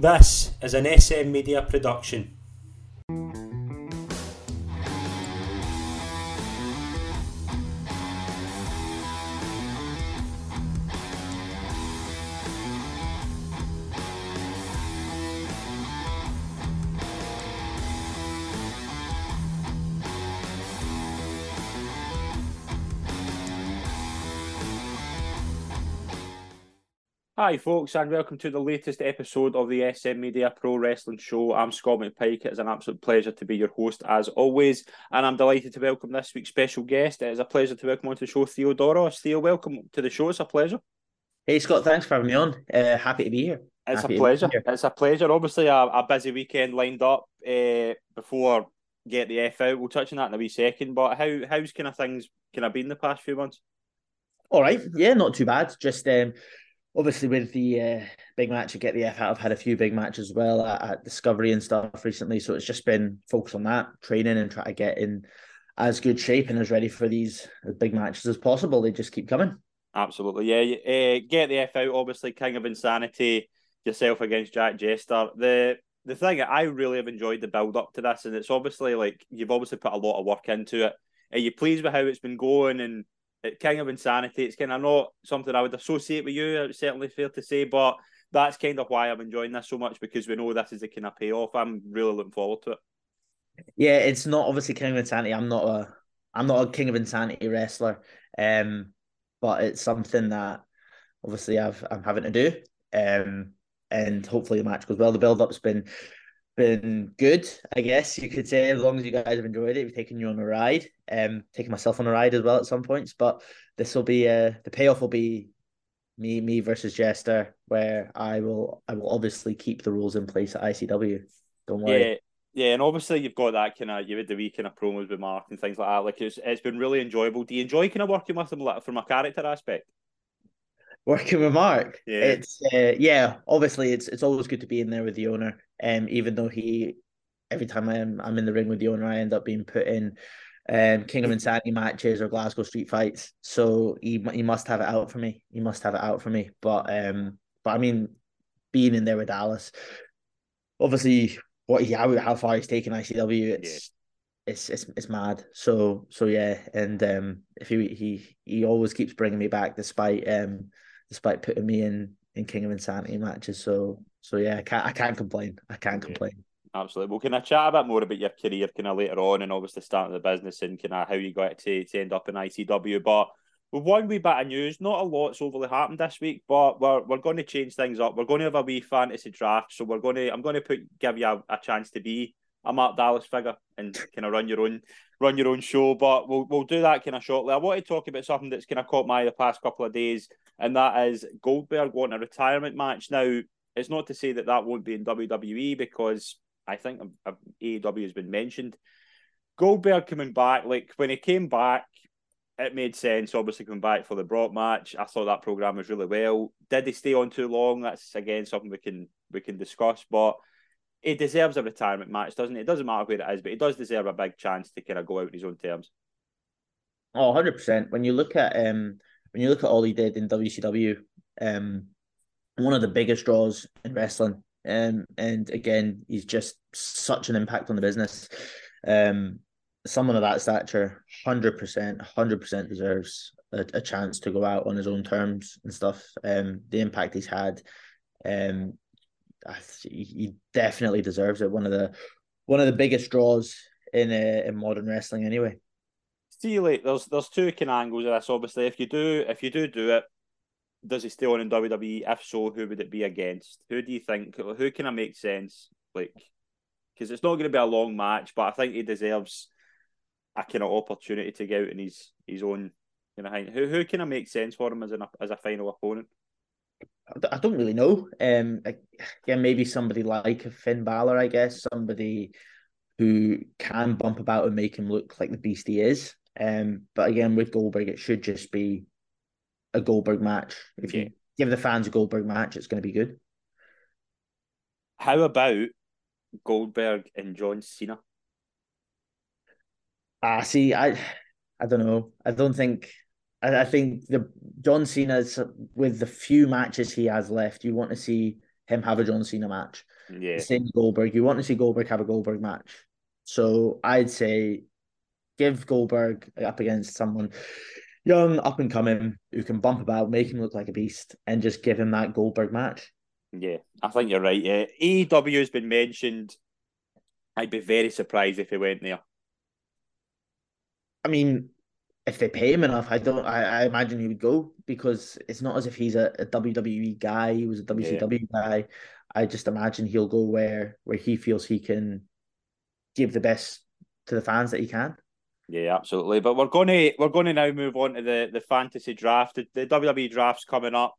This is an SM Media production. Hi, folks, and welcome to the latest episode of the SM Media Pro Wrestling Show. I'm Scott McPike. It is an absolute pleasure to be your host as always, and I'm delighted to welcome this week's special guest. It is a pleasure to welcome onto the show Theo Doros. Theo, welcome to the show. It's a pleasure. Hey, Scott, thanks for having me on. Uh, happy to be here. It's happy a pleasure. It's a pleasure. Obviously, a, a busy weekend lined up uh, before get the F out. We'll touch on that in a wee second. But how how's kind of things kind of been the past few months? All right, yeah, not too bad. Just um, obviously with the uh, big match at Get the F Out, I've had a few big matches as well at, at, Discovery and stuff recently. So it's just been focused on that, training and try to get in as good shape and as ready for these big matches as possible. They just keep coming. Absolutely, yeah. Uh, Get the F Out, obviously, King of Insanity, yourself against Jack Jester. The the thing I really have enjoyed the build up to this, and it's obviously like you've obviously put a lot of work into it. Are you pleased with how it's been going and King of Insanity. It's kind of not something I would associate with you. It's certainly fair to say, but that's kind of why I'm enjoying this so much because we know this is a kind of payoff. I'm really looking forward to it. Yeah, it's not obviously King of Insanity. I'm not a I'm not a King of Insanity wrestler, um, but it's something that obviously I've I'm having to do, um, and hopefully the match goes well. The build up's been been good, I guess you could say, as long as you guys have enjoyed it. We've taken you on a ride, um, taking myself on a ride as well at some points. But this will be uh, the payoff will be me, me versus Jester, where I will, I will obviously keep the rules in place at ICW. Don't worry. Yeah. Yeah, and obviously you've got that kind of you had the week kind of promos with Mark and things like that. Like it's it's been really enjoyable. Do you enjoy kind of working with him from a character aspect? Working with Mark. Yeah, it's uh, yeah. Obviously, it's it's always good to be in there with the owner. Um, even though he, every time I'm I'm in the ring with the owner, I end up being put in, um, King of Insanity matches or Glasgow Street fights. So he he must have it out for me. He must have it out for me. But um, but I mean, being in there with Dallas, obviously, what he how, how far he's taken ICW, it's. Yeah. It's, it's it's mad. So so yeah, and um, if he he he always keeps bringing me back despite um despite putting me in in King of Insanity matches. So so yeah, I can't I can't complain. I can't complain. Absolutely. Well, can I chat a bit more about your career kind of later on and obviously starting the business and kind of how you got to, to end up in ICW. But with one wee bit of news, not a lot's overly happened this week, but we're we're going to change things up. We're going to have a wee fantasy draft. So we're going to I'm going to put give you a, a chance to be a Mark Dallas figure and kind of run your own run your own show. But we'll we'll do that kind of shortly. I want to talk about something that's kind of caught my eye the past couple of days and that is Goldberg wanting a retirement match. Now, it's not to say that that won't be in WWE because I think AEW has been mentioned. Goldberg coming back, like when he came back, it made sense. Obviously, coming back for the Brock match, I thought that program was really well. Did he stay on too long? That's again something we can we can discuss. But he deserves a retirement match, doesn't he? It doesn't matter where it is, but he does deserve a big chance to kind of go out in his own terms. Oh, 100%. When you look at um when you look at all he did in WCW, um, one of the biggest draws in wrestling. Um, and again, he's just such an impact on the business. Um, someone of that stature, hundred percent, hundred percent deserves a, a, chance to go out on his own terms and stuff. Um, the impact he's had, um, he definitely deserves it. One of the one of the biggest draws in uh, in modern wrestling, anyway see, like there's there's two kind of angles of this. Obviously, if you do if you do do it, does he stay on in WWE? If so, who would it be against? Who do you think? Who can I make sense? Like, because it's not going to be a long match, but I think he deserves a kind of opportunity to get out in his his own kind of Who who can I make sense for him as an as a final opponent? I don't really know. Um, again, maybe somebody like Finn Balor, I guess, somebody who can bump about and make him look like the beast he is. Um, but again, with Goldberg, it should just be a Goldberg match. If you give the fans a Goldberg match, it's going to be good. How about Goldberg and John Cena? Ah, see, I, I don't know. I don't think. I, I think the John Cena's with the few matches he has left, you want to see him have a John Cena match. Yeah. Same Goldberg. You want to see Goldberg have a Goldberg match. So I'd say give Goldberg up against someone young, up and coming, who can bump about, make him look like a beast, and just give him that Goldberg match. Yeah, I think you're right. Yeah, AEW has been mentioned. I'd be very surprised if he went there. I mean, if they pay him enough, I don't. I, I imagine he would go because it's not as if he's a, a WWE guy. He was a WCW yeah. guy. I just imagine he'll go where where he feels he can give the best to the fans that he can. Yeah, absolutely. But we're gonna we're gonna now move on to the the fantasy draft. The, the WWE draft's coming up.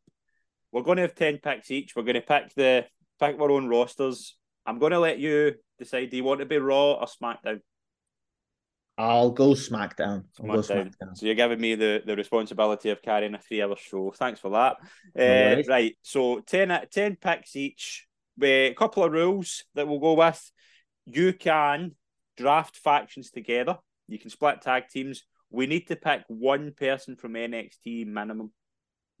We're gonna have ten picks each. We're gonna pick the pick our own rosters. I'm gonna let you decide. Do you want to be Raw or SmackDown? I'll go SmackDown. I'll SmackDown. Go SmackDown. So you're giving me the, the responsibility of carrying a three hour show. Thanks for that. Uh, right. So 10, 10 picks each. With a couple of rules that we'll go with. You can draft factions together. You can split tag teams. We need to pick one person from NXT minimum.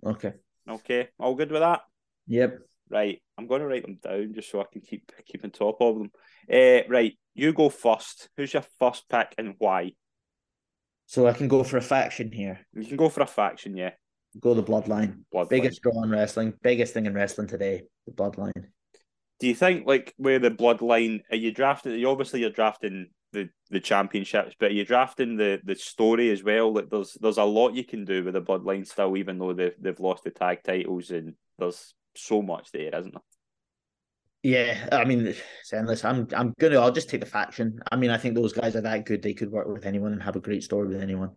Okay. Okay. All good with that? Yep. Right. I'm going to write them down just so I can keep keeping top of them. Uh, right. You go first. Who's your first pick and why? So I can go for a faction here. You can go for a faction, yeah. Go the bloodline. bloodline. Biggest draw in wrestling. Biggest thing in wrestling today. The bloodline. Do you think like where the bloodline are you drafting? You obviously you're drafting the, the championships, but you're drafting the, the story as well. Like there's there's a lot you can do with the bloodline still, even though they've they've lost the tag titles and there's so much there, isn't there? Yeah, I mean, it's endless. I'm I'm gonna. I'll just take the faction. I mean, I think those guys are that good. They could work with anyone and have a great story with anyone.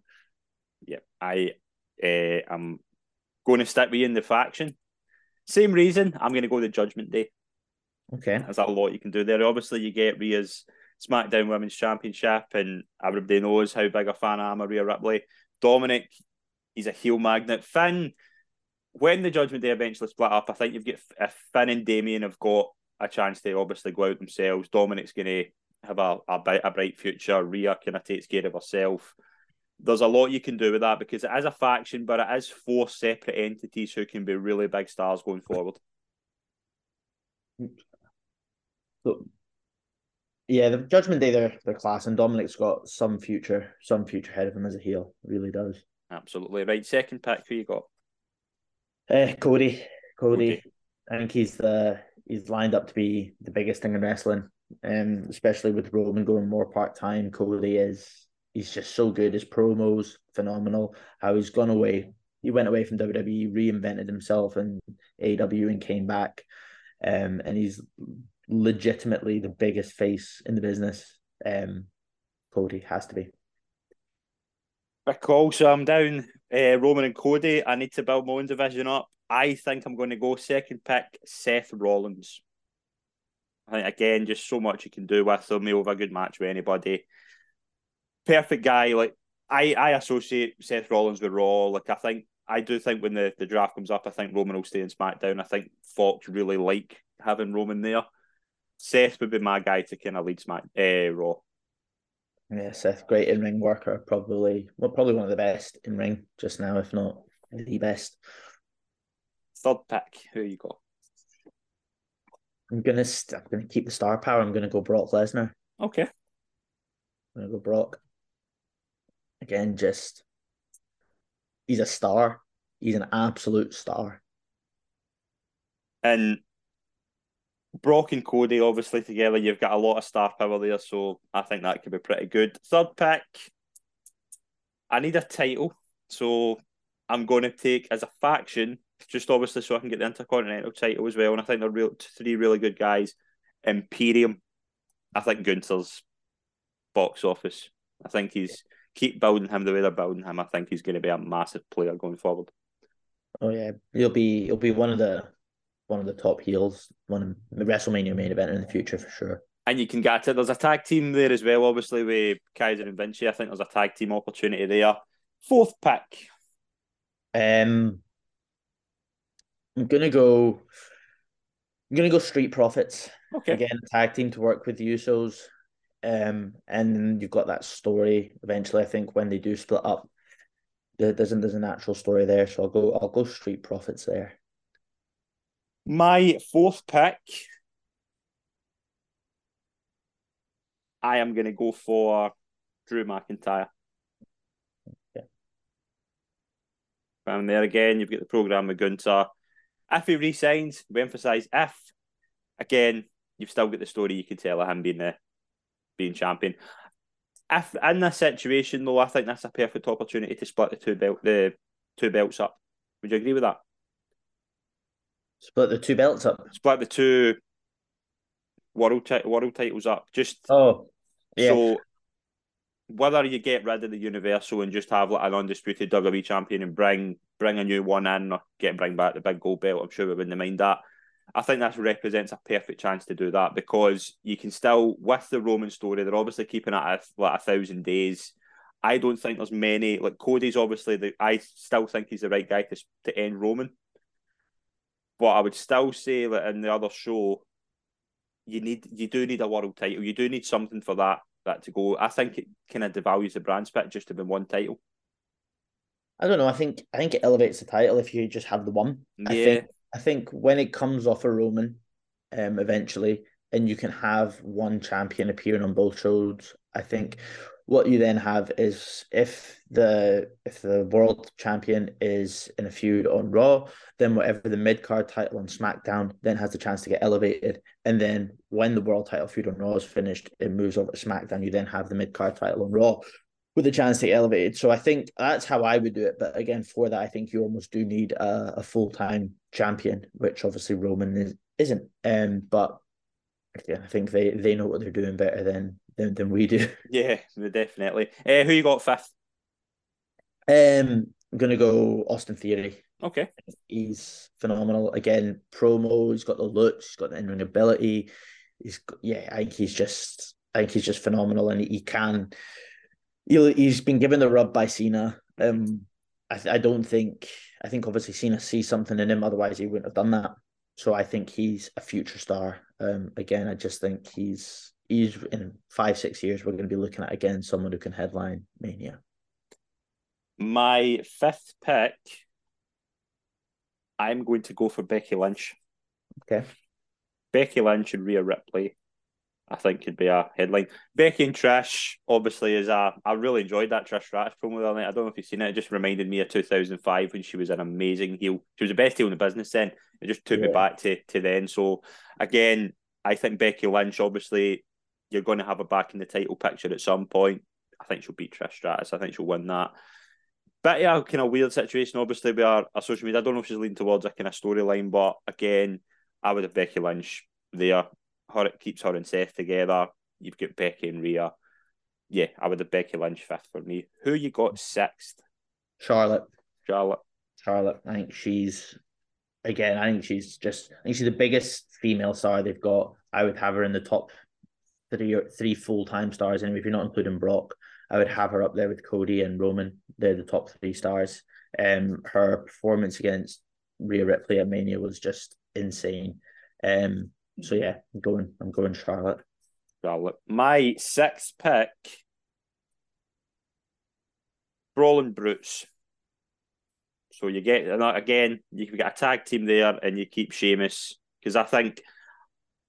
Yeah, I uh, I'm going to stick with you in the faction. Same reason. I'm going to go to Judgment Day. Okay, there's a lot you can do there. Obviously, you get Rhea's SmackDown Women's Championship, and everybody knows how big a fan I am of Rhea Ripley. Dominic, he's a heel magnet. Finn, when the Judgment Day eventually split up, I think you've got if Finn and Damian have got a chance to obviously go out themselves. Dominic's going to have a, a, a bright future. Rhea kind of takes care of herself. There's a lot you can do with that because it is a faction, but it is four separate entities who can be really big stars going forward. So, yeah, the Judgment Day, they're, they're class, and Dominic's got some future, some future ahead of him as a heel. really does. Absolutely right. Second pick, who you got? Uh, Cody. Cody. Cody. I think he's the he's lined up to be the biggest thing in wrestling. Um, especially with Roman going more part time. Cody is he's just so good. His promos phenomenal. How he's gone away. He went away from WWE, reinvented himself and AW and came back. Um, and he's legitimately the biggest face in the business. Um, Cody has to be. Big call. So I'm down uh, Roman and Cody. I need to build my own division up. I think I'm going to go second pick Seth Rollins. I think again, just so much you can do with him. He'll have a good match with anybody. Perfect guy. Like I, I associate Seth Rollins with Raw. Like I think I do think when the, the draft comes up, I think Roman will stay in SmackDown. I think Fox really like having Roman there. Seth would be my guy to kind of lead Smack uh, Raw. Yeah, Seth, great in ring worker, probably well, probably one of the best in ring just now, if not the best. Third pick, who you got? I'm gonna st- I'm gonna keep the star power. I'm gonna go Brock Lesnar. Okay. I'm gonna go Brock. Again, just he's a star. He's an absolute star. And Brock and Cody, obviously together, you've got a lot of star power there, so I think that could be pretty good. Third pick, I need a title, so I'm going to take as a faction just obviously so I can get the Intercontinental title as well. And I think they're real three really good guys. Imperium, I think Gunther's box office. I think he's keep building him the way they're building him. I think he's going to be a massive player going forward. Oh yeah, he'll be he'll be one of the one of the top heels, one of the WrestleMania main event in the future for sure. And you can get it. There's a tag team there as well, obviously with Kaiser and Vinci. I think there's a tag team opportunity there. Fourth pick. Um, I'm gonna go. I'm gonna go Street Profits. Okay. Again, tag team to work with the Usos. Um, and you've got that story eventually. I think when they do split up, there's a, there's a natural story there. So I'll go. I'll go Street Profits there. My fourth pick, I am going to go for Drew McIntyre. Okay. And there again, you've got the program with Gunther. If he resigns, we emphasise if. Again, you've still got the story you can tell of him being the being champion. If in this situation though, I think that's a perfect opportunity to split the two belt the two belts up. Would you agree with that? Split the two belts up. Split the two world ti- world titles up. Just Oh, yeah. so whether you get rid of the Universal and just have like an undisputed WWE champion and bring bring a new one in or get bring back the big gold belt, I'm sure we wouldn't mind that. I think that represents a perfect chance to do that because you can still with the Roman story, they're obviously keeping it at like a thousand days. I don't think there's many like Cody's obviously the I still think he's the right guy to to end Roman. But I would still say that in the other show, you need you do need a world title. You do need something for that that to go. I think it kind of devalues the brand split just to be one title. I don't know. I think I think it elevates the title if you just have the one. I Yeah. think I think when it comes off a Roman, um, eventually, and you can have one champion appearing on both shows, I think what you then have is if the if the world champion is in a feud on Raw, then whatever the mid card title on SmackDown then has the chance to get elevated, and then when the world title feud on Raw is finished, it moves over to SmackDown. You then have the mid card title on Raw with a chance to get elevated. So I think that's how I would do it. But again, for that, I think you almost do need a, a full time champion, which obviously Roman is, isn't. Um, but I think they they know what they're doing better than than, than we do. Yeah, definitely. Uh, who you got fifth? Um, I'm gonna go Austin Theory. Okay. He's phenomenal. Again, promo. He's got the looks. He's got the in-ring ability. He's got, yeah. I think he's just. I think he's just phenomenal, and he can. He, he's been given the rub by Cena. Um, I I don't think. I think obviously Cena sees something in him. Otherwise, he wouldn't have done that. So I think he's a future star. Um, again, I just think he's he's in five six years we're going to be looking at again someone who can headline Mania. My fifth pick, I'm going to go for Becky Lynch. Okay. Becky Lynch and Rhea Ripley, I think could be a headline. Becky and Trish, obviously, is a. I really enjoyed that Trish Stratus promo the night. I don't know if you've seen it. It just reminded me of 2005 when she was an amazing heel. She was the best heel in the business then. It just took me back to, to then. So, again, I think Becky Lynch, obviously, you're going to have her back in the title picture at some point. I think she'll beat Trish Stratus. I think she'll win that. But yeah, kind of weird situation. Obviously, we are a social media. I don't know if she's leaning towards a kind of storyline, but again, I would have Becky Lynch there. Her it keeps her and Seth together. You've got Becky and Rhea. Yeah, I would have Becky Lynch fifth for me. Who you got sixth? Charlotte. Charlotte. Charlotte. I think she's again. I think she's just. I think she's the biggest female star they've got. I would have her in the top three or three full time stars. Anyway, if you're not including Brock, I would have her up there with Cody and Roman. They're the top three stars. Um, her performance against Rhea Ripley at Mania was just insane. Um, so yeah, I'm going. I'm going Charlotte. Charlotte. My sixth pick. Brawling Brutes. So you get again, you get a tag team there, and you keep Sheamus because I think,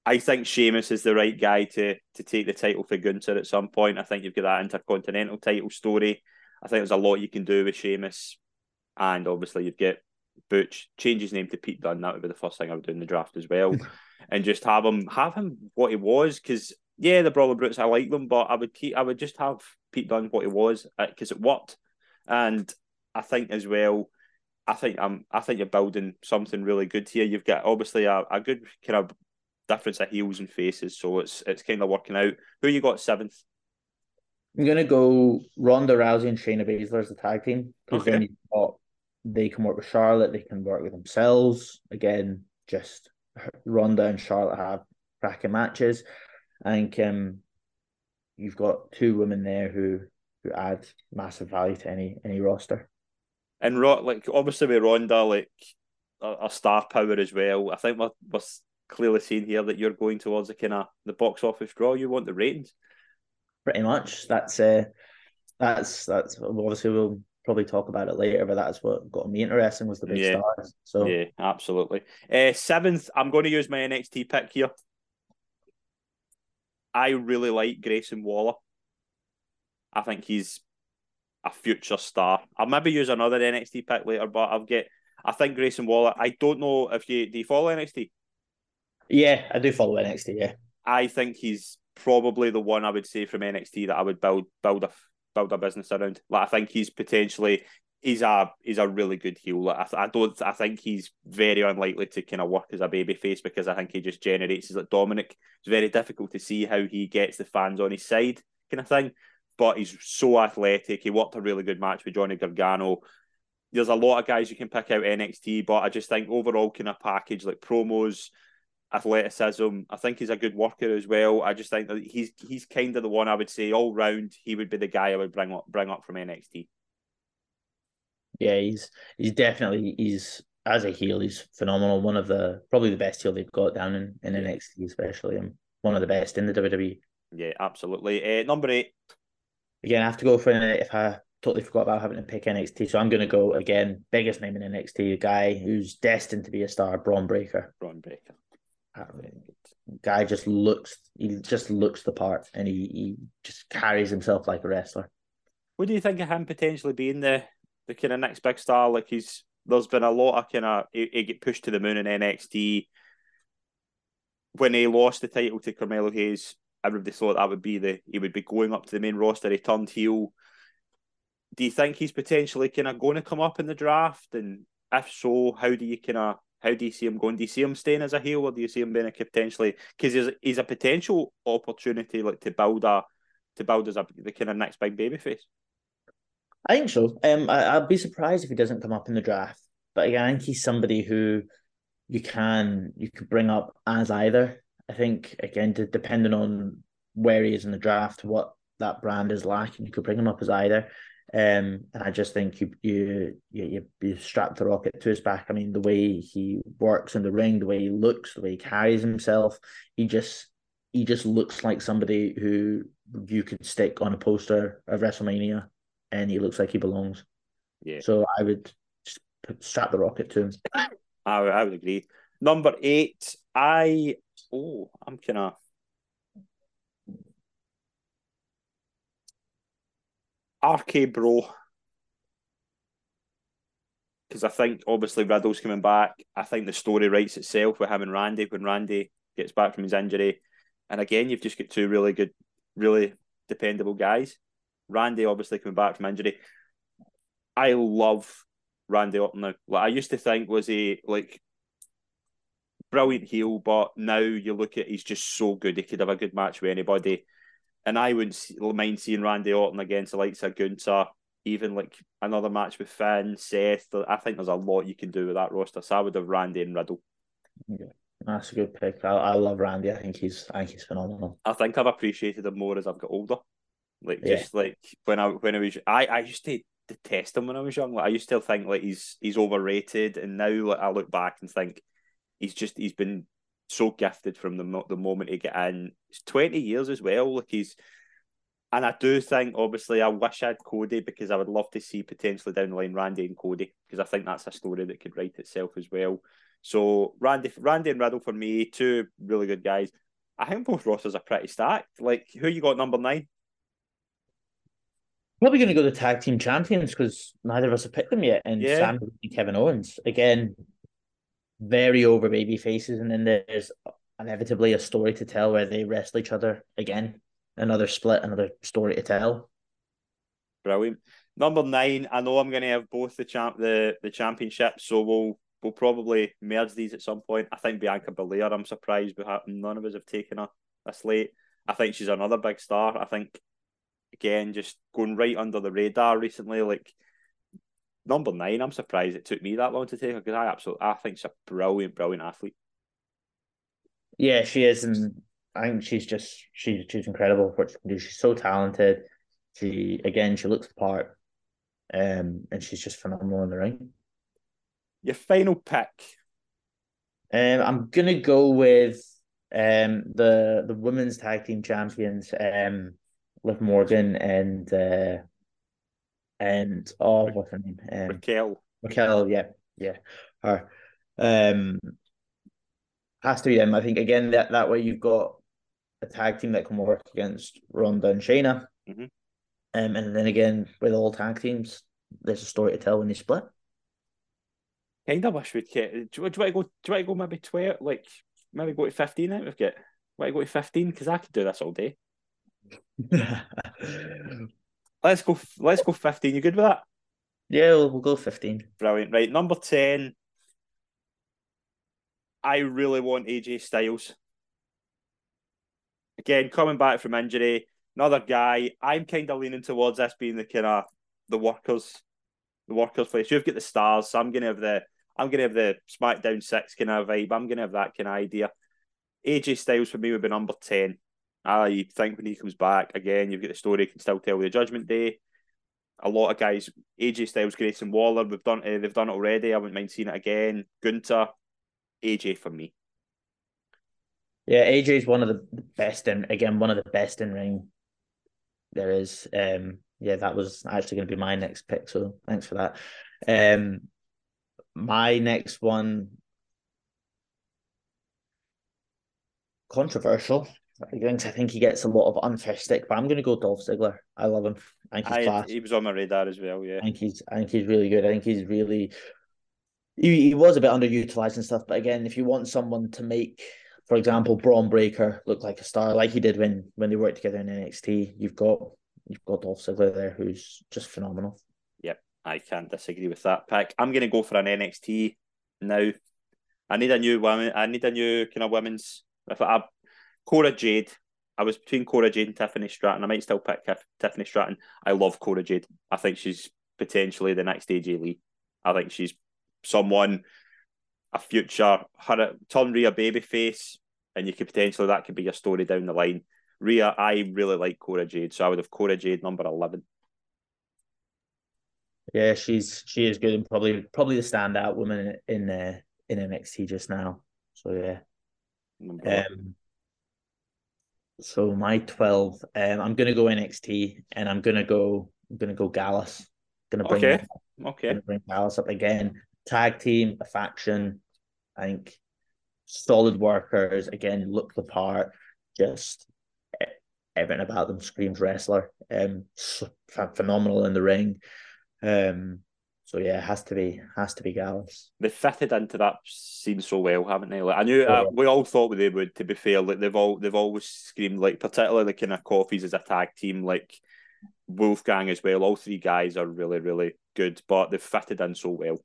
I think Sheamus is the right guy to to take the title for Gunther at some point. I think you've got that intercontinental title story. I think there's a lot you can do with Sheamus, and obviously you'd get Butch change his name to Pete Dunne. That would be the first thing I would do in the draft as well, and just have him have him what he was. Because yeah, the Brawler Brutes I like them, but I would keep I would just have Pete Dunne what he was uh, because it worked, and I think as well. I think I'm. I think you're building something really good here. You've got obviously a, a good kind of difference of heels and faces, so it's it's kind of working out. Who you got seventh? I'm gonna go Ronda Rousey and Shayna Baszler as the tag team because Okay. then you've got they can work with Charlotte, they can work with themselves. Again, just Ronda and Charlotte have cracking matches. I think um you've got two women there who who add massive value to any any roster. And Ro- like obviously with Ronda, like a, a star power as well. I think we're, we're clearly seeing here that you're going towards the kind of the box office draw. You want the ratings. Pretty much. That's uh that's that's obviously we'll probably talk about it later, but that's what got me interested was the big Yeah. stars. So Yeah, absolutely. Uh, seventh, I'm going to use my NXT pick here. I really like Grayson Waller. I think he's a future star. I'll maybe use another NXT pick later, but I'll get. I think Grayson Waller. I don't know if you do you follow NXT. yeah, I do follow NXT. Yeah, I think he's probably the one I would say from NXT that I would build build a build a business around. Like I think he's potentially he's a he's a really good heel. Like, I, I don't I think he's very unlikely to kind of work as a baby face because I think he just generates like Dominic. It's very difficult to see how he gets the fans on his side kind of thing. But he's so athletic. He worked a really good match with Johnny Gargano. There's a lot of guys you can pick out NXT, but I just think overall kind of package like promos, athleticism. I think he's a good worker as well. I just think that he's he's kind of the one I would say all round. He would be the guy I would bring up bring up from NXT. yeah, he's he's definitely he's as a heel, he's phenomenal. One of the probably the best heel they've got down in, in NXT, especially, and one of the best in the WWE. Yeah, absolutely. Uh, number eight, Again, I have to go for it if I totally forgot about having to pick NXT. So I'm going to go again, biggest name in NXT, a guy who's destined to be a star, Bron Breakker. Bron Breakker. Guy just looks, he just looks the part, and he, he just carries himself like a wrestler. What do you think of him potentially being the the kind of next big star? Like he's there's been a lot of kind of he, he get pushed to the moon in NXT. When he lost the title to Carmelo Hayes, everybody thought that would be the he would be going up to the main roster. He turned heel. Do you think he's potentially kind of going to come up in the draft? And if so, how do you kind of how do you see him going? Do you see him staying as a heel, or do you see him being a potentially because he's he's a potential opportunity like to build a to build as a the kind of next big baby face? I think so. Um, I, I'd be surprised if he doesn't come up in the draft. But again, I think he's somebody who you can you could bring up as either. I think again, de- depending on where he is in the draft, what that brand is lacking, you could bring him up as either. Um, and I just think you you you you, strap the rocket to his back. I mean, the way he works in the ring, the way he looks, the way he carries himself, he just he just looks like somebody who you could stick on a poster of WrestleMania, and he looks like he belongs. Yeah. So I would just strap the rocket to him. I, I would agree. Number eight, I oh, I'm kind of RK Bro because I think obviously Riddle's coming back. I think the story writes itself with him and Randy when Randy gets back from his injury, and again you've just got two really good, really dependable guys. Randy obviously coming back from injury. I love Randy Orton now. Like I used to think was a like brilliant heel, but now you look at he's just so good. He could have a good match with anybody, and I wouldn't mind seeing Randy Orton against the likes of Gunther, even like another match with Finn, Seth. I think there's a lot you can do with that roster. So I would have Randy and Riddle. That's a good pick. I, I love Randy. I think he's I think he's phenomenal. I think I've appreciated him more as I've got older. Like Yeah. just like when I when I was I I used to detest him when I was young. Like I used to think like he's he's overrated, and now like I look back and think he's just he's been so gifted from the the moment he get in. It's twenty years as well. Like he's and I do think obviously I wish I had Cody because I would love to see potentially down the line Randy and Cody because I think that's a story that could write itself as well. So Randy Randy and Riddle for me, two really good guys. I think both rosters are pretty stacked. Like who you got number nine? Probably going to go the tag team champions because neither of us have picked them yet. And Yeah. Sam and Kevin Owens again, very over baby faces, and then there's inevitably a story to tell where they wrestle each other again. Another split, another story to tell. Brilliant. Number nine, I know I'm going to have both the champ the the championships, so we'll we'll probably merge these at some point. I think Bianca Belair. I'm surprised none of us have taken her this late. I think she's another big star. I think again just going right under the radar recently. Like number nine, I'm surprised it took me that long to take her because I absolutely I think she's a brilliant, brilliant athlete. Yeah, she is, and I think she's just she's she's incredible for what she can do. She's so talented. She again, she looks the part, um, and she's just phenomenal in the ring. Your final pick. Um, I'm gonna go with um the the women's tag team champions, um, Liv Morgan and uh, and oh, what's her name? Um, Raquel. Raquel, yeah, yeah, her. Um, has to be them. I think again that that way you've got a tag team that can work against Ronda and Shayna. Mm-hmm. Um, and then again with all tag teams, there's a story to tell when they split. Kind of wish we'd get. Do you, do you want to go? Do you want to go maybe twelve? Like maybe go to fifteen out of get. Want to go to fifteen? Because I could do this all day. let's go. Let's go fifteen. You good with that? Yeah, we'll, we'll go fifteen. Brilliant. Right, number ten. I really want AJ Styles. Again, coming back from injury, another guy. I'm kind of leaning towards this being the kind of the workers, the workers' place. You've got the stars, so I'm gonna have the I'm gonna have the SmackDown six kind of vibe. I'm gonna have that kind of idea. AJ Styles for me would be number ten. I think when he comes back again, you've got the story you can still tell with the Judgment Day. A lot of guys, AJ Styles, Grayson Waller, we've done uh, they've done it already. I wouldn't mind seeing it again. Gunther, AJ for me. Yeah, AJ is one of the best in again, one of the best in ring there is. Um, yeah, that was actually going to be my next pick. So thanks for that. Um, my next one, controversial. I think he gets a lot of unfair stick, but I'm going to go Dolph Ziggler. I love him. I think he's I, class. He was on my radar as well. Yeah, I think he's. I think he's really good. I think he's really. He, he was a bit underutilized and stuff, but again, if you want someone to make, for example, Bron Breakker look like a star, like he did when when they worked together in NXT, you've got you've got Dolph Ziggler there, who's just phenomenal. Yep, I can't disagree with that pick. I'm going to go for an NXT now. I need a new woman. I need a new kind of women's. If I Cora Jade. I was between Cora Jade and Tiffany Stratton. I might still pick Tiffany Stratton. I love Cora Jade. I think she's potentially the next AJ Lee. I think she's someone, a future, her turn Rhea babyface, and you could potentially that could be your story down the line. Rhea, I really like Cora Jade, so I would have Cora Jade number eleven. Yeah, she's she is good and probably probably the standout woman in uh, in NXT just now. So yeah. Um, so my twelve, um, I'm gonna go NXT, and I'm gonna go. I'm gonna go Gallus. Gonna bring. Okay. Okay. Gonna bring Gallus up again. Tag team, a faction. I think solid workers again. Look the part. Just everything about them screams wrestler. Um, phenomenal in the ring. Um, so yeah, it has to be has to be Gallus. They fitted into that scene so well, haven't they? Like I knew, uh, we all thought they would. To be fair, like they've all they've always screamed like, particularly the kind of Coffeys as a tag team, like Wolfgang as well. All three guys are really really good, but they've fitted in so well.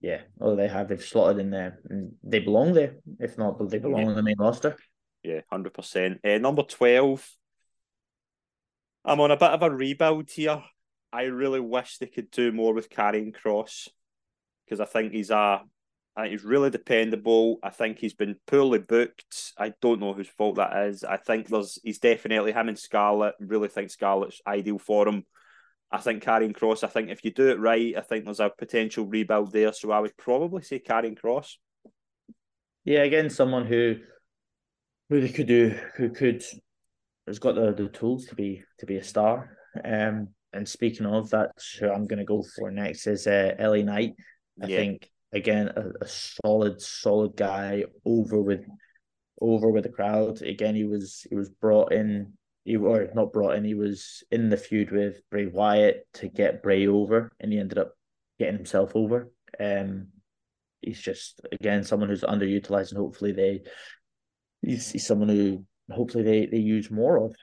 Yeah, well they have. They've slotted in there, and they belong there. If not, they belong yeah. on the main roster. Yeah, hundred uh, percent. Number twelve. I'm on a bit of a rebuild here. I really wish they could do more with Karrion Kross because I think he's a I think he's really dependable. I think he's been poorly booked. I don't know whose fault that is. I think there's he's definitely him and Scarlett. Really think Scarlett's ideal for him. I think Karrion Kross. I think if you do it right, I think there's a potential rebuild there. So I would probably say Karrion Kross. Yeah, again, someone who they could do who could has got the, the tools to be to be a star. Um, and speaking of that, who I'm going to go for next is uh, LA Knight. I yeah. think again a, a, solid, solid guy over with over with the crowd. Again, he was he was brought in. He or not brought in. He was in the feud with Bray Wyatt to get Bray over, and he ended up getting himself over. Um, he's just again someone who's underutilized, and hopefully they he's, he's someone who hopefully they they use more of.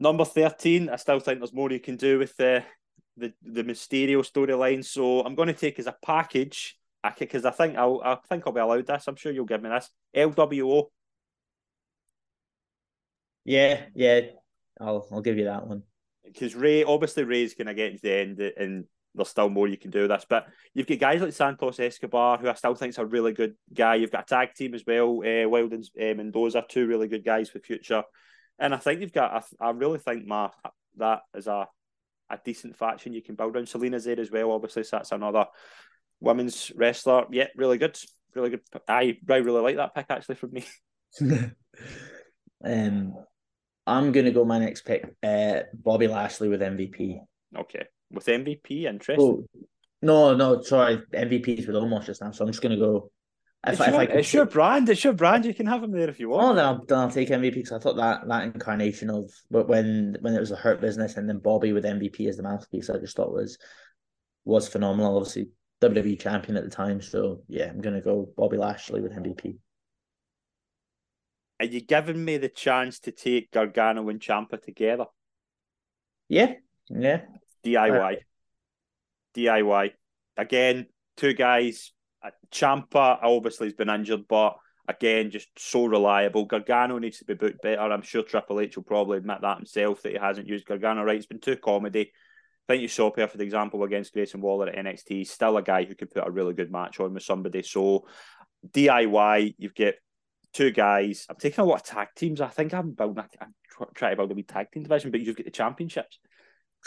Number 13, I still think there's more you can do with the the, the Mysterio storyline. So I'm going to take as a package, because I think I'll I think I'll be allowed this. I'm sure you'll give me this. LWO. Yeah, yeah. I'll I'll give you that one. Because Rey, obviously Rey's gonna get to the end and there's still more you can do with this. But you've got guys like Santos Escobar, who I still think is a really good guy. You've got a tag team as well, uh, Wilde and uh, Mendoza, two really good guys for future. And I think you've got, I, I really think my that is a a decent faction you can build around. Zelina's there as well, obviously, so that's another women's wrestler. Yeah, really good. Really good. I, I really like that pick actually from me. um, I'm gonna go my next pick, uh, Bobby Lashley with MVP. Okay. With MVP, interesting. Oh, no, no, sorry. MVP's with Omos just now, so I'm just going to go. If, it's, if your, I it's your brand. It's your brand. You can have him there if you want. Oh, then I'll, then I'll take MVP because I thought that that incarnation of when when it was a hurt business and then Bobby with MVP as the mouthpiece, I just thought was was phenomenal. Obviously, WWE champion at the time, so yeah, I'm gonna go Bobby Lashley with MVP. Are you giving me the chance to take Gargano and Ciampa together? Yeah, yeah. DIY. Uh, DIY. Again, two guys. Ciampa obviously has been injured, but again, just so reliable. Gargano needs to be booked better. I'm sure Triple H will probably admit that himself that he hasn't used Gargano right. It's been too comedy. I think you saw perfect example against Grayson Waller at NXT. He's still a guy who can put a really good match on with somebody. So DIY, you've got two guys. I'm taking a lot of tag teams. I think I'm building. I'm trying to build a wee tag team division, but you've got the championships.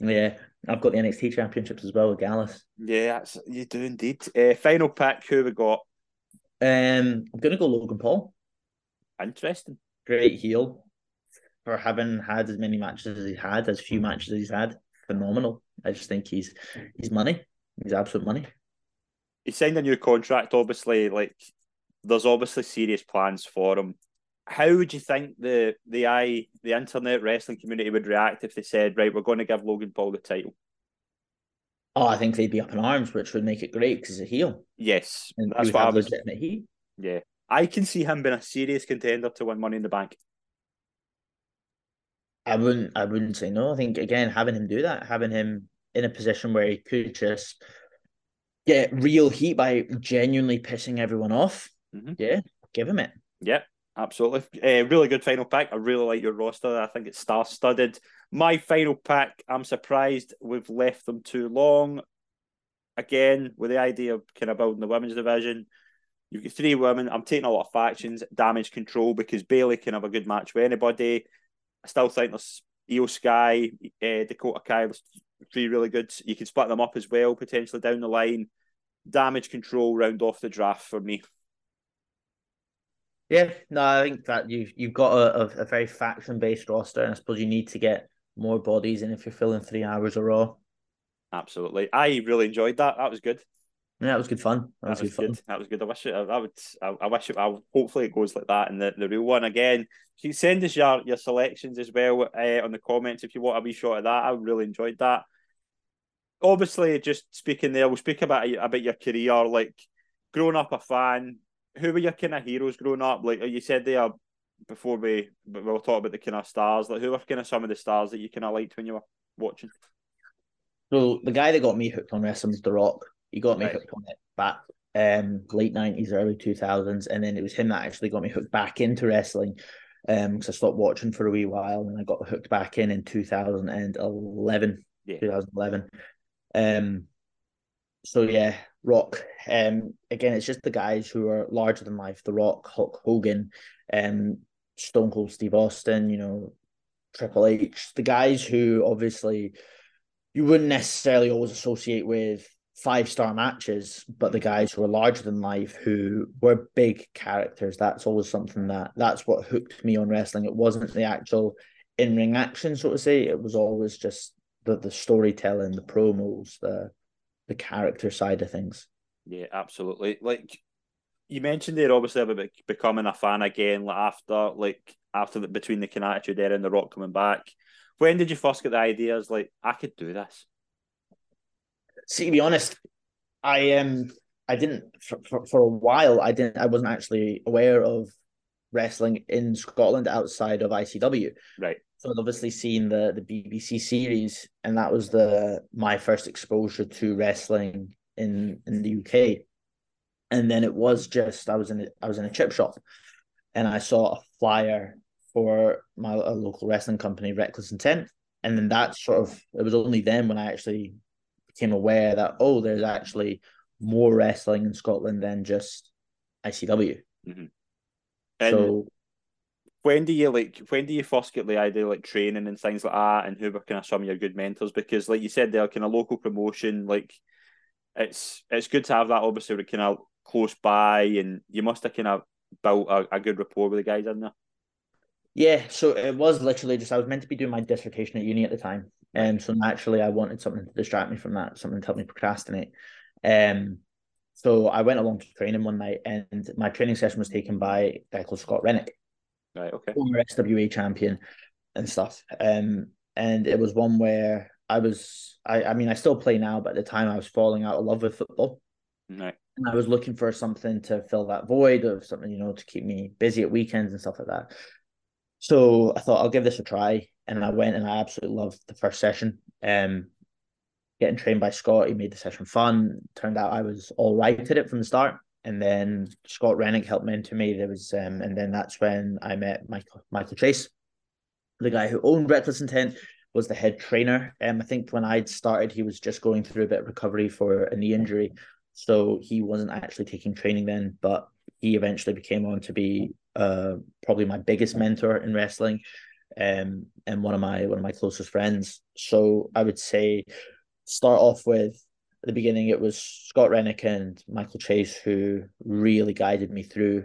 yeah, I've got the NXT championships as well with Gallus. Yeah, you do indeed. Uh, final pick, who we got? Um, I'm gonna go Logan Paul. Interesting. Great heel for having had as many matches as he had, as few matches as he's had. Phenomenal. I just think he's he's money. He's absolute money. He signed a new contract. Obviously, like there's obviously serious plans for him how would you think the the i the internet wrestling community would react if they said, right, we're going to give Logan Paul the title? Oh, I think they'd be up in arms, which would make it great because he's a heel. Yes, and that's what I was. Legitimate heat. Yeah, I can see him being a serious contender to win Money in the Bank. I wouldn't. I wouldn't say no. I think again, having him do that, having him in a position where he could just get real heat by genuinely pissing everyone off. Mm-hmm. Yeah, give him it. Yep absolutely. Uh, really good final pack. I really like your roster. I think it's star studded. My final pack, I'm surprised we've left them too long. Again, with the idea of kind of building the women's division, you've got three women. I'm taking a lot of factions, damage control, because Bayley can have a good match with anybody. I still think there's Iyo Sky, uh, Dakota Kai, three really good. You can split them up as well, potentially down the line. Damage control round off the draft for me. Yeah, no, I think that you've you've got a, a very faction based roster, and I suppose you need to get more bodies in if you're filling three hours of Raw. Absolutely, I really enjoyed that. That was good. Yeah, that was good fun. That, that was, was, good, good That was good. I wish it. I, I would. I, I, wish it. I, hopefully, it goes like that in the, the real one again. You send us your your selections as well uh, on the comments if you want a wee shot of that. I really enjoyed that. Obviously, just speaking there, we'll speak about about your career. Like growing up a fan, who were your kind of heroes growing up? Like you said there before we we were talking about the kind of stars. Like who were kind of some of the stars that you kind of liked when you were watching? So the guy that got me hooked on wrestling was The Rock. He got me right. hooked on it back um late nineties, early two thousands, and then it was him that actually got me hooked back into wrestling. Um, because I stopped watching for a wee while, and I got hooked back in in two thousand and eleven. Yeah. 2011. Um, so yeah, Rock. Um, again, it's just the guys who are larger than life. The Rock, Hulk Hogan, um, Stone Cold Steve Austin. You know, Triple H. The guys who obviously you wouldn't necessarily always associate with five star matches, but the guys who are larger than life, who were big characters. That's always something that that's what hooked me on wrestling. It wasn't the actual in ring action, so to say. It was always just the the storytelling, the promos, the the character side of things. Yeah, absolutely. Like you mentioned there, obviously about becoming a fan again, like after like after the, between the Can Attitude Era and the Rock coming back. When did you first get the ideas? Like I could do this. See, to be honest, I um I didn't for, for, for a while. I didn't. I wasn't actually aware of wrestling in Scotland outside of ICW. Right. So I'd obviously seen the the BBC series, and that was the my first exposure to wrestling in in the UK. And then it was just I was in a, I was in a chip shop, and I saw a flyer for my a local wrestling company, Reckless Intent, and then that sort of it was only then when I actually became aware that oh, there's actually more wrestling in Scotland than just ICW. Mm-hmm. so when do you like when do you first get the idea like training and things like that and who were kind of some of your good mentors? Because like you said they're kind of local promotion like it's it's good to have that obviously kind of close by and you must have kind of built a, a good rapport with the guys in there yeah so it was literally just i was meant to be doing my dissertation at uni at the time And so naturally, I wanted something to distract me from that, something to help me procrastinate. Um, so I went along to training one night, and my training session was taken by a guy called Scott Rennick, right? Okay, former SWA champion and stuff. Um, and it was one where I was, I, I mean, I still play now, but at the time I was falling out of love with football. Right. And I was looking for something to fill that void of something, you know, to keep me busy at weekends and stuff like that. So I thought I'll give this a try, and I went and I absolutely loved the first session. Um, getting trained by Scott, he made the session fun. Turned out I was all right at it from the start, and then Scott Rennick helped mentor me. There was, um, and then that's when I met Michael Michael Chase, the guy who owned Reckless Intent, was the head trainer. Um, I think when I'd started, he was just going through a bit of recovery for a knee injury, so he wasn't actually taking training then. But he eventually became on to be uh probably my biggest mentor in wrestling, um, and one of my one of my closest friends. So I would say start off with at the beginning it was Scott Rennick and Michael Chase who really guided me through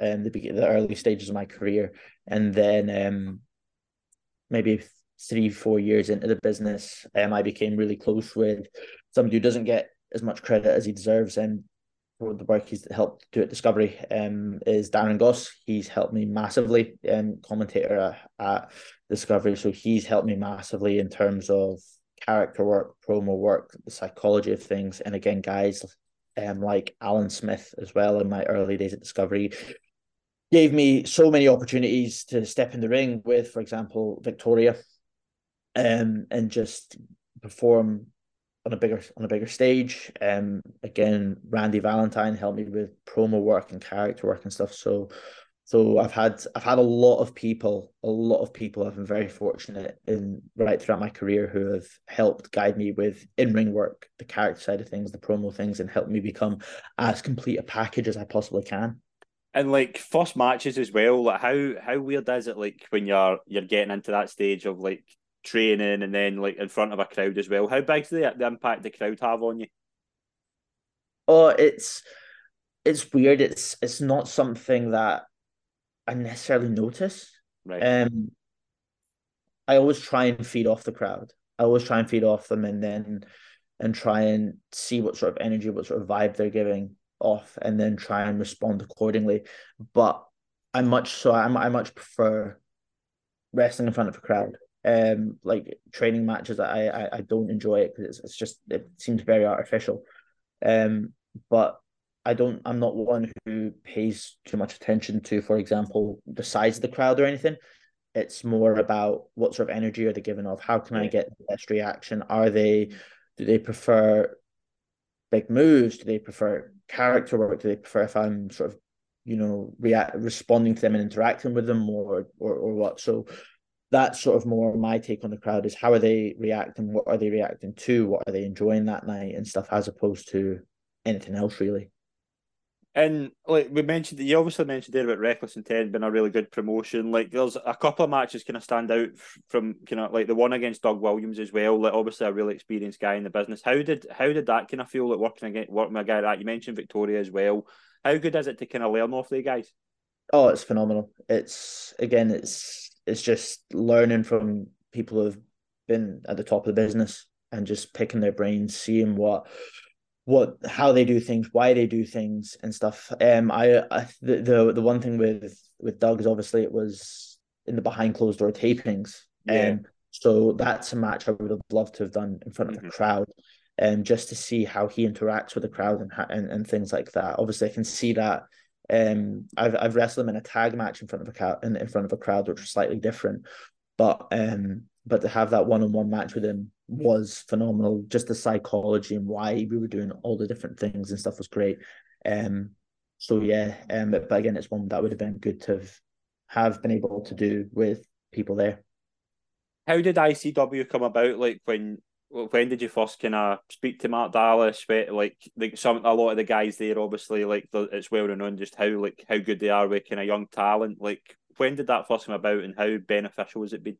um the the early stages of my career, and then um maybe three four years into the business, um I became really close with somebody who doesn't get as much credit as he deserves, and for the work he's helped do at Discovery um, is Darren Goss. He's helped me massively, um, commentator at, at Discovery. So he's helped me massively in terms of character work, promo work, the psychology of things. And again, guys um, like Alan Smith as well in my early days at Discovery gave me so many opportunities to step in the ring with, for example, Victoria um, and just perform on a bigger on a bigger stage. Um, again, Randy Valentine helped me with promo work and character work and stuff. So, so I've had I've had a lot of people, a lot of people. I've been very fortunate in right throughout my career who have helped guide me with in ring work, the character side of things, the promo things, and helped me become as complete a package as I possibly can. And like first matches as well, like how how weird is it like when you're you're getting into that stage of like training and then like in front of a crowd as well. How big's the the impact the crowd have on you? Oh, it's it's weird. It's it's not something that I necessarily notice. Right. Um, I always try and feed off the crowd. I always try and feed off them, and then and try and see what sort of energy, what sort of vibe they're giving off, and then try and respond accordingly. But I much so I I much prefer wrestling in front of a crowd um like training matches I I, I don't enjoy it because it's, it's just it seems very artificial um but I don't I'm not one who pays too much attention to for example the size of the crowd or anything. It's more about what sort of energy are they giving off? How can I get the best reaction? Are they do they prefer big moves? Do they prefer character work? Do they prefer if I'm sort of you know react responding to them and interacting with them or or, or what? So that's sort of more my take on the crowd is how are they reacting? What are they reacting to? What are they enjoying that night and stuff as opposed to anything else really and like we mentioned you obviously mentioned there about reckless intent being a really good promotion. Like there's a couple of matches kind of stand out from kind of like the one against doug williams as well like obviously a really experienced guy in the business. How did how did that kind of feel like working against working with a guy that? You mentioned victoria as well. How good is it to kind of learn off the guys? Oh it's phenomenal. It's again it's it's just learning from people who've been at the top of the business and just picking their brains, seeing what what how they do things, why they do things and stuff. Um I, I the, the the one thing with with Doug is obviously it was in the behind closed door tapings. Yeah. Um so that's a match I would have loved to have done in front of mm-hmm. a crowd. And um, just to see how he interacts with the crowd and, and and things like that. Obviously, I can see that um, I've I've wrestled him in a tag match in front of a crowd in, in front of a crowd, which was slightly different. But um, but to have that one on one match with him was phenomenal. Just the psychology and why we were doing all the different things and stuff was great. Um, so yeah, um, but, but again, it's one that would have been good to have, have been able to do with people there. How did ICW come about? Like when when did you first kind of speak to Mark Dallas? Like, like some a lot of the guys there, obviously, like it's well known just how like how good they are with kind of young talent. Like, when did that first come about, and how beneficial has it been?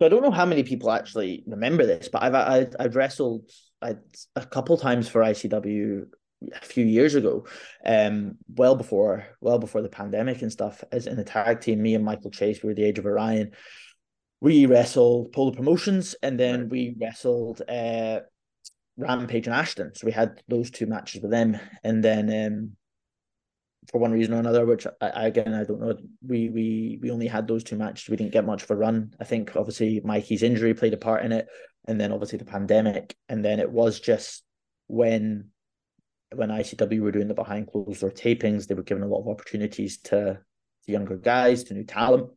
So I don't know how many people actually remember this, but I've I, i wrestled I, a couple times for ICW a few years ago, um, well before well before the pandemic and stuff. As in a tag team, me and Michael Chase, we were the Age of Orion we wrestled Polar Promotions, and then we wrestled uh, Rampage and Ashton. So we had those two matches with them, and then um, for one reason or another, which I, again I don't know, we we we only had those two matches. We didn't get much of a run. I think obviously Mikey's injury played a part in it, and then obviously the pandemic, and then it was just when when ICW were doing the behind closed door tapings, they were given a lot of opportunities to, to younger guys, to new talent.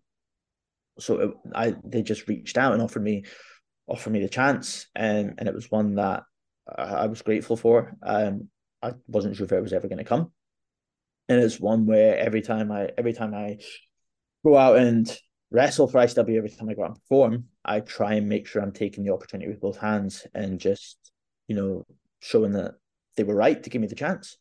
So it, I they just reached out and offered me offered me the chance, and and it was one that I was grateful for. Um, I wasn't sure if it was ever going to come, and it's one where every time I every time I go out and wrestle for ICW, every time I go out and perform, I try and make sure I'm taking the opportunity with both hands and just you know showing that they were right to give me the chance.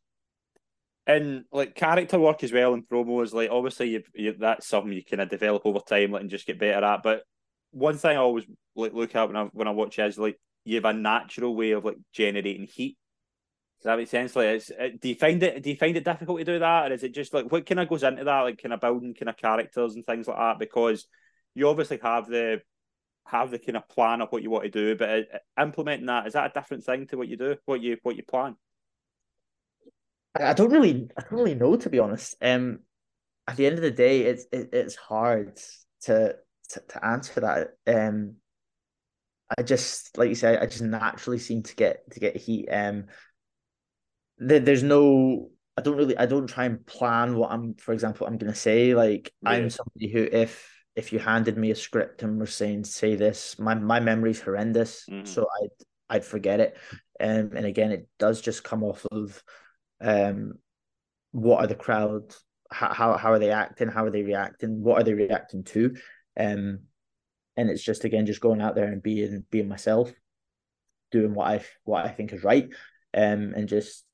And like character work as well in promos, like obviously you, you that's something you kind of develop over time, like and just get better at. But one thing I always like look at when I when I watch is like you have a natural way of like generating heat. Does that make sense? Like, it's, uh, do you find it? Do you find it difficult to do that, or is it just like what kind of goes into that, like kind of building kind of characters and things like that? Because you obviously have the have the kind of plan of what you want to do, but uh, implementing that is that a different thing to what you do, what you what you plan? I don't really, I don't really know to be honest. Um, at the end of the day, it's it, it's hard to, to to answer that. Um, I just like you said, I just naturally seem to get to get heat. Um, there, there's no, I don't really, I don't try and plan what I'm, for example, I'm gonna say. Like yeah. I'm somebody who, if if you handed me a script and were saying say this, my my memory's horrendous, mm-hmm. so I'd I'd forget it. Um, and again, it does just come off of um, what are the crowd? How, how how are they acting? How are they reacting? What are they reacting to? Um, and it's just again just going out there and being being myself, doing what I what I think is right, um, and just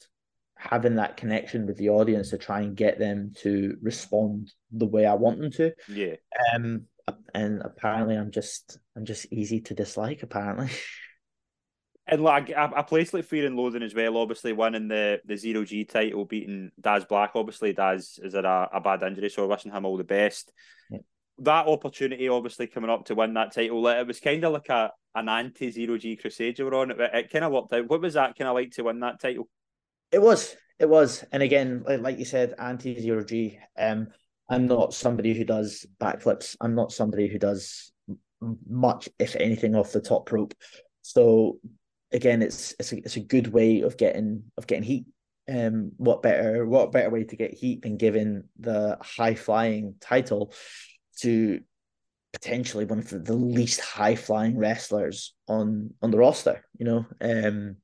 having that connection with the audience to try and get them to respond the way I want them to. Yeah. Um, and apparently I'm just I'm just easy to dislike. Apparently. And like a, a place like Fear and Loathing as well, obviously winning the the zero G title, beating Daz Black. Obviously, Daz is at a, a bad injury, so wishing him all the best. Yeah. That opportunity, obviously, coming up to win that title, it was kind of like a an anti zero G crusade you were on. It, it kind of worked out. What was that kind of like to win that title? It was, it was, and again, like you said, anti zero G. Um, I'm not somebody who does backflips. I'm not somebody who does much, if anything, off the top rope. So again, it's it's a, it's a good way of getting of getting heat. Um, what better what better way to get heat than giving the high flying title to potentially one of the least high flying wrestlers on on the roster, you know. Um,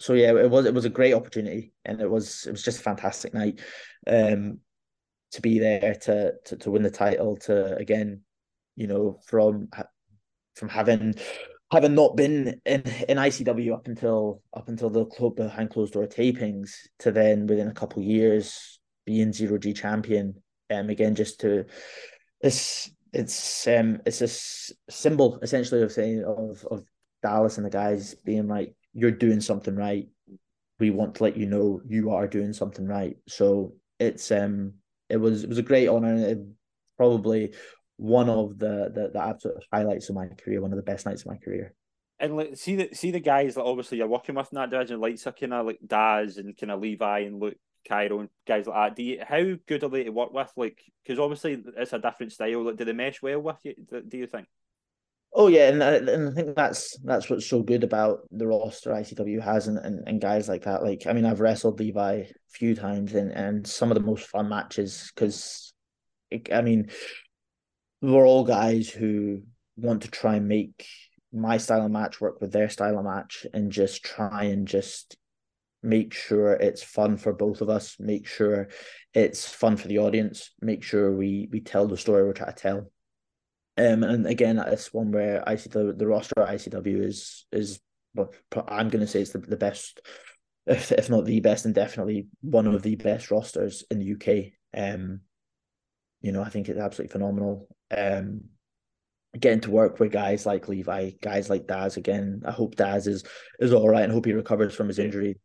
so yeah, it was it was a great opportunity, and it was it was just a fantastic night. Um, to be there to to to win the title, to again, you know, from from having having not been in, in ICW up until up until the club behind closed door tapings to then within a couple years being zero G champion. Um again just to it's it's um it's a symbol essentially of saying of of Dallas and the guys being like you're doing something right. We want to let you know you are doing something right. So it's um it was it was a great honor and probably one of the, the the absolute highlights of my career, one of the best nights of my career. And like see the see the guys that obviously you're working with in that division, like so kind of like Daz and kind of Levi and Luke Cairo and guys like that. Do you how good are they to work with? Like because obviously it's a different style. Like do they mesh well with you? Do you think? Oh yeah, and uh, and I think that's that's what's so good about the roster ICW has and, and, and guys like that. Like I mean, I've wrestled Levi a few times and and some of the most fun matches because, I mean, we're all guys who want to try and make my style of match work with their style of match and just try and just make sure it's fun for both of us make sure it's fun for the audience make sure we we tell the story we're trying to tell um and again that's one where I see the, roster at ICW is is I'm gonna say it's the, the best if if not the best and definitely one of the best rosters in the UK um you know I think it's absolutely phenomenal um, getting to work with guys like Levi, guys like Daz again. I hope Daz is is all right and hope he recovers from his injury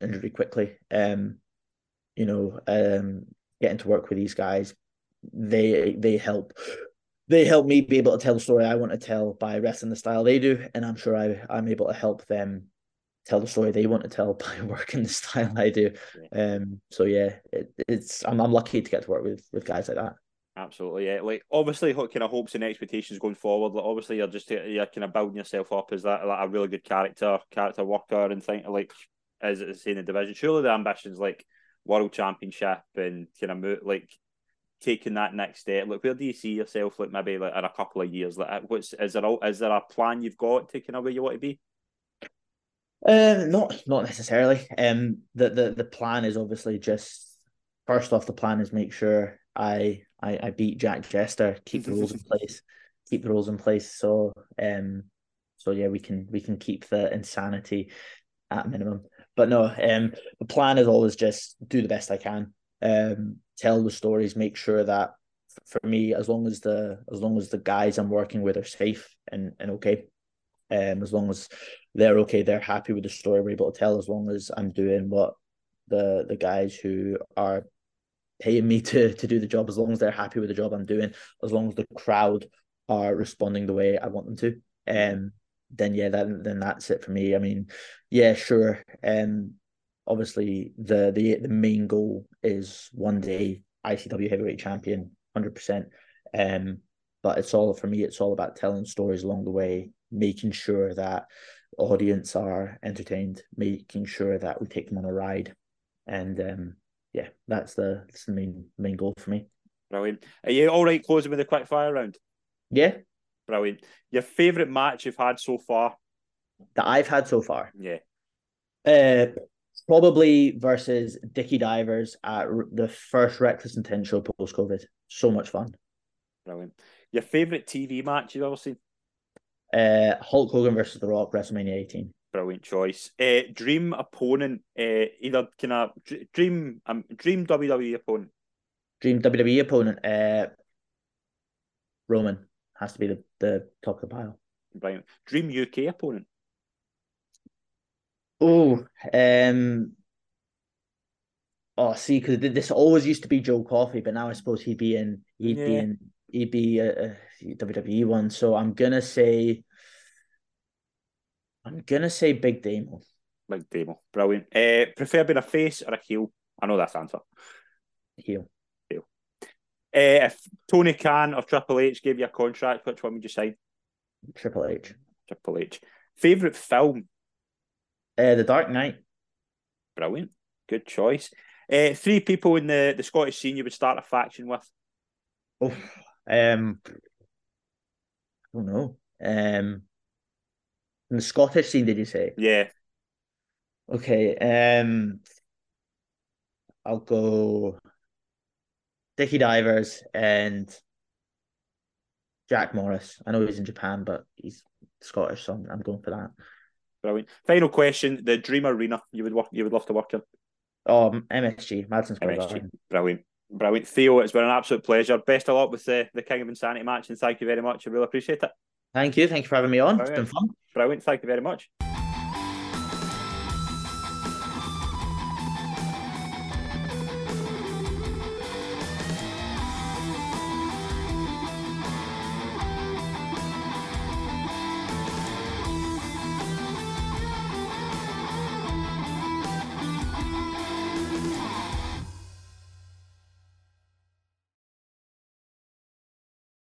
injury quickly. Um, you know, um, getting to work with these guys, they they help they help me be able to tell the story I want to tell by wrestling the style they do, and I'm sure I I'm able to help them tell the story they want to tell by working the style I do. Um, so yeah, it, it's I'm I'm lucky to get to work with with guys like that. Absolutely, yeah. Like obviously, what kind of hopes and expectations going forward. Like obviously, you're just you're kind of building yourself up as that like a really good character, character worker, and think like as it's in the division. Surely the ambitions like world championship and kind of move, like taking that next step. Like where do you see yourself? Like maybe like in a couple of years. Like what's is there a, is there a plan you've got to kind of where you want to be? Um, not not necessarily. Um, the the the plan is obviously just first off. The plan is make sure I I, I beat Jack Jester, keep the rules in place, keep the rules in place. So um, so yeah, we can we can keep the insanity at minimum. But no, um, the plan is always just do the best I can. Um, tell the stories, make sure that for me, as long as the as long as the guys I'm working with are safe and and okay, um, as long as they're okay, they're happy with the story we're able to tell. As long as I'm doing what the the guys who are paying me to to do the job, as long as they're happy with the job I'm doing, as long as the crowd are responding the way I want them to, um, then yeah, then then that's it for me. I mean, yeah, sure. Um, obviously the the the main goal is one day ICW heavyweight champion, hundred percent. Um, but it's all for me. It's all about telling stories along the way, making sure that audience are entertained, making sure that we take them on a ride, and um, yeah, that's the that's the main main goal for me. Brilliant. Are you all right closing with a quick fire round? Yeah. Brilliant. Your favourite match you've had so far? That I've had so far. Yeah. Uh, probably versus Dickie Divers at the first Reckless Intent show post COVID. So much fun. Brilliant. Your favourite TV match you've ever seen? Uh, Hulk Hogan versus The Rock, WrestleMania 18. Brilliant choice. Uh, dream opponent, uh, either kind of dream um, dream WWE opponent. Dream WWE opponent. Uh, Roman has to be the, the top of the pile. Brilliant. Dream UK opponent. Oh, um, oh, see, because this always used to be Joe Coffey, but now I suppose he'd be in, he'd yeah. be in, he'd be a, a WWE one. So I'm gonna say, I'm gonna say Big Damo. Big Damo, brilliant. Uh, prefer being a face or a heel? I know that's answer. Heel. Heel. Uh, if Tony Khan or Triple H gave you a contract, which one would you sign? Triple H. Triple H. Favorite film? Uh, the Dark Knight. Brilliant. Good choice. Uh, three people in the, the Scottish scene you would start a faction with? Oh, um, I don't know. Um, in the Scottish scene, did you say? Yeah. Okay. Um, I'll go Dickie Divers and Jack Morris. I know he's in Japan, but he's Scottish, so I'm, I'm going for that. Brilliant. Final question: the dream arena you would work, you would love to work in. Oh, MSG, Madison Square MSG. Brilliant. Brilliant. Theo, it's been an absolute pleasure. Best of luck with uh, the, the King of Insanity match and thank you very much. I really appreciate it. Thank you. Thank you for having me on. Brilliant. It's been fun. Brilliant. Thank you very much.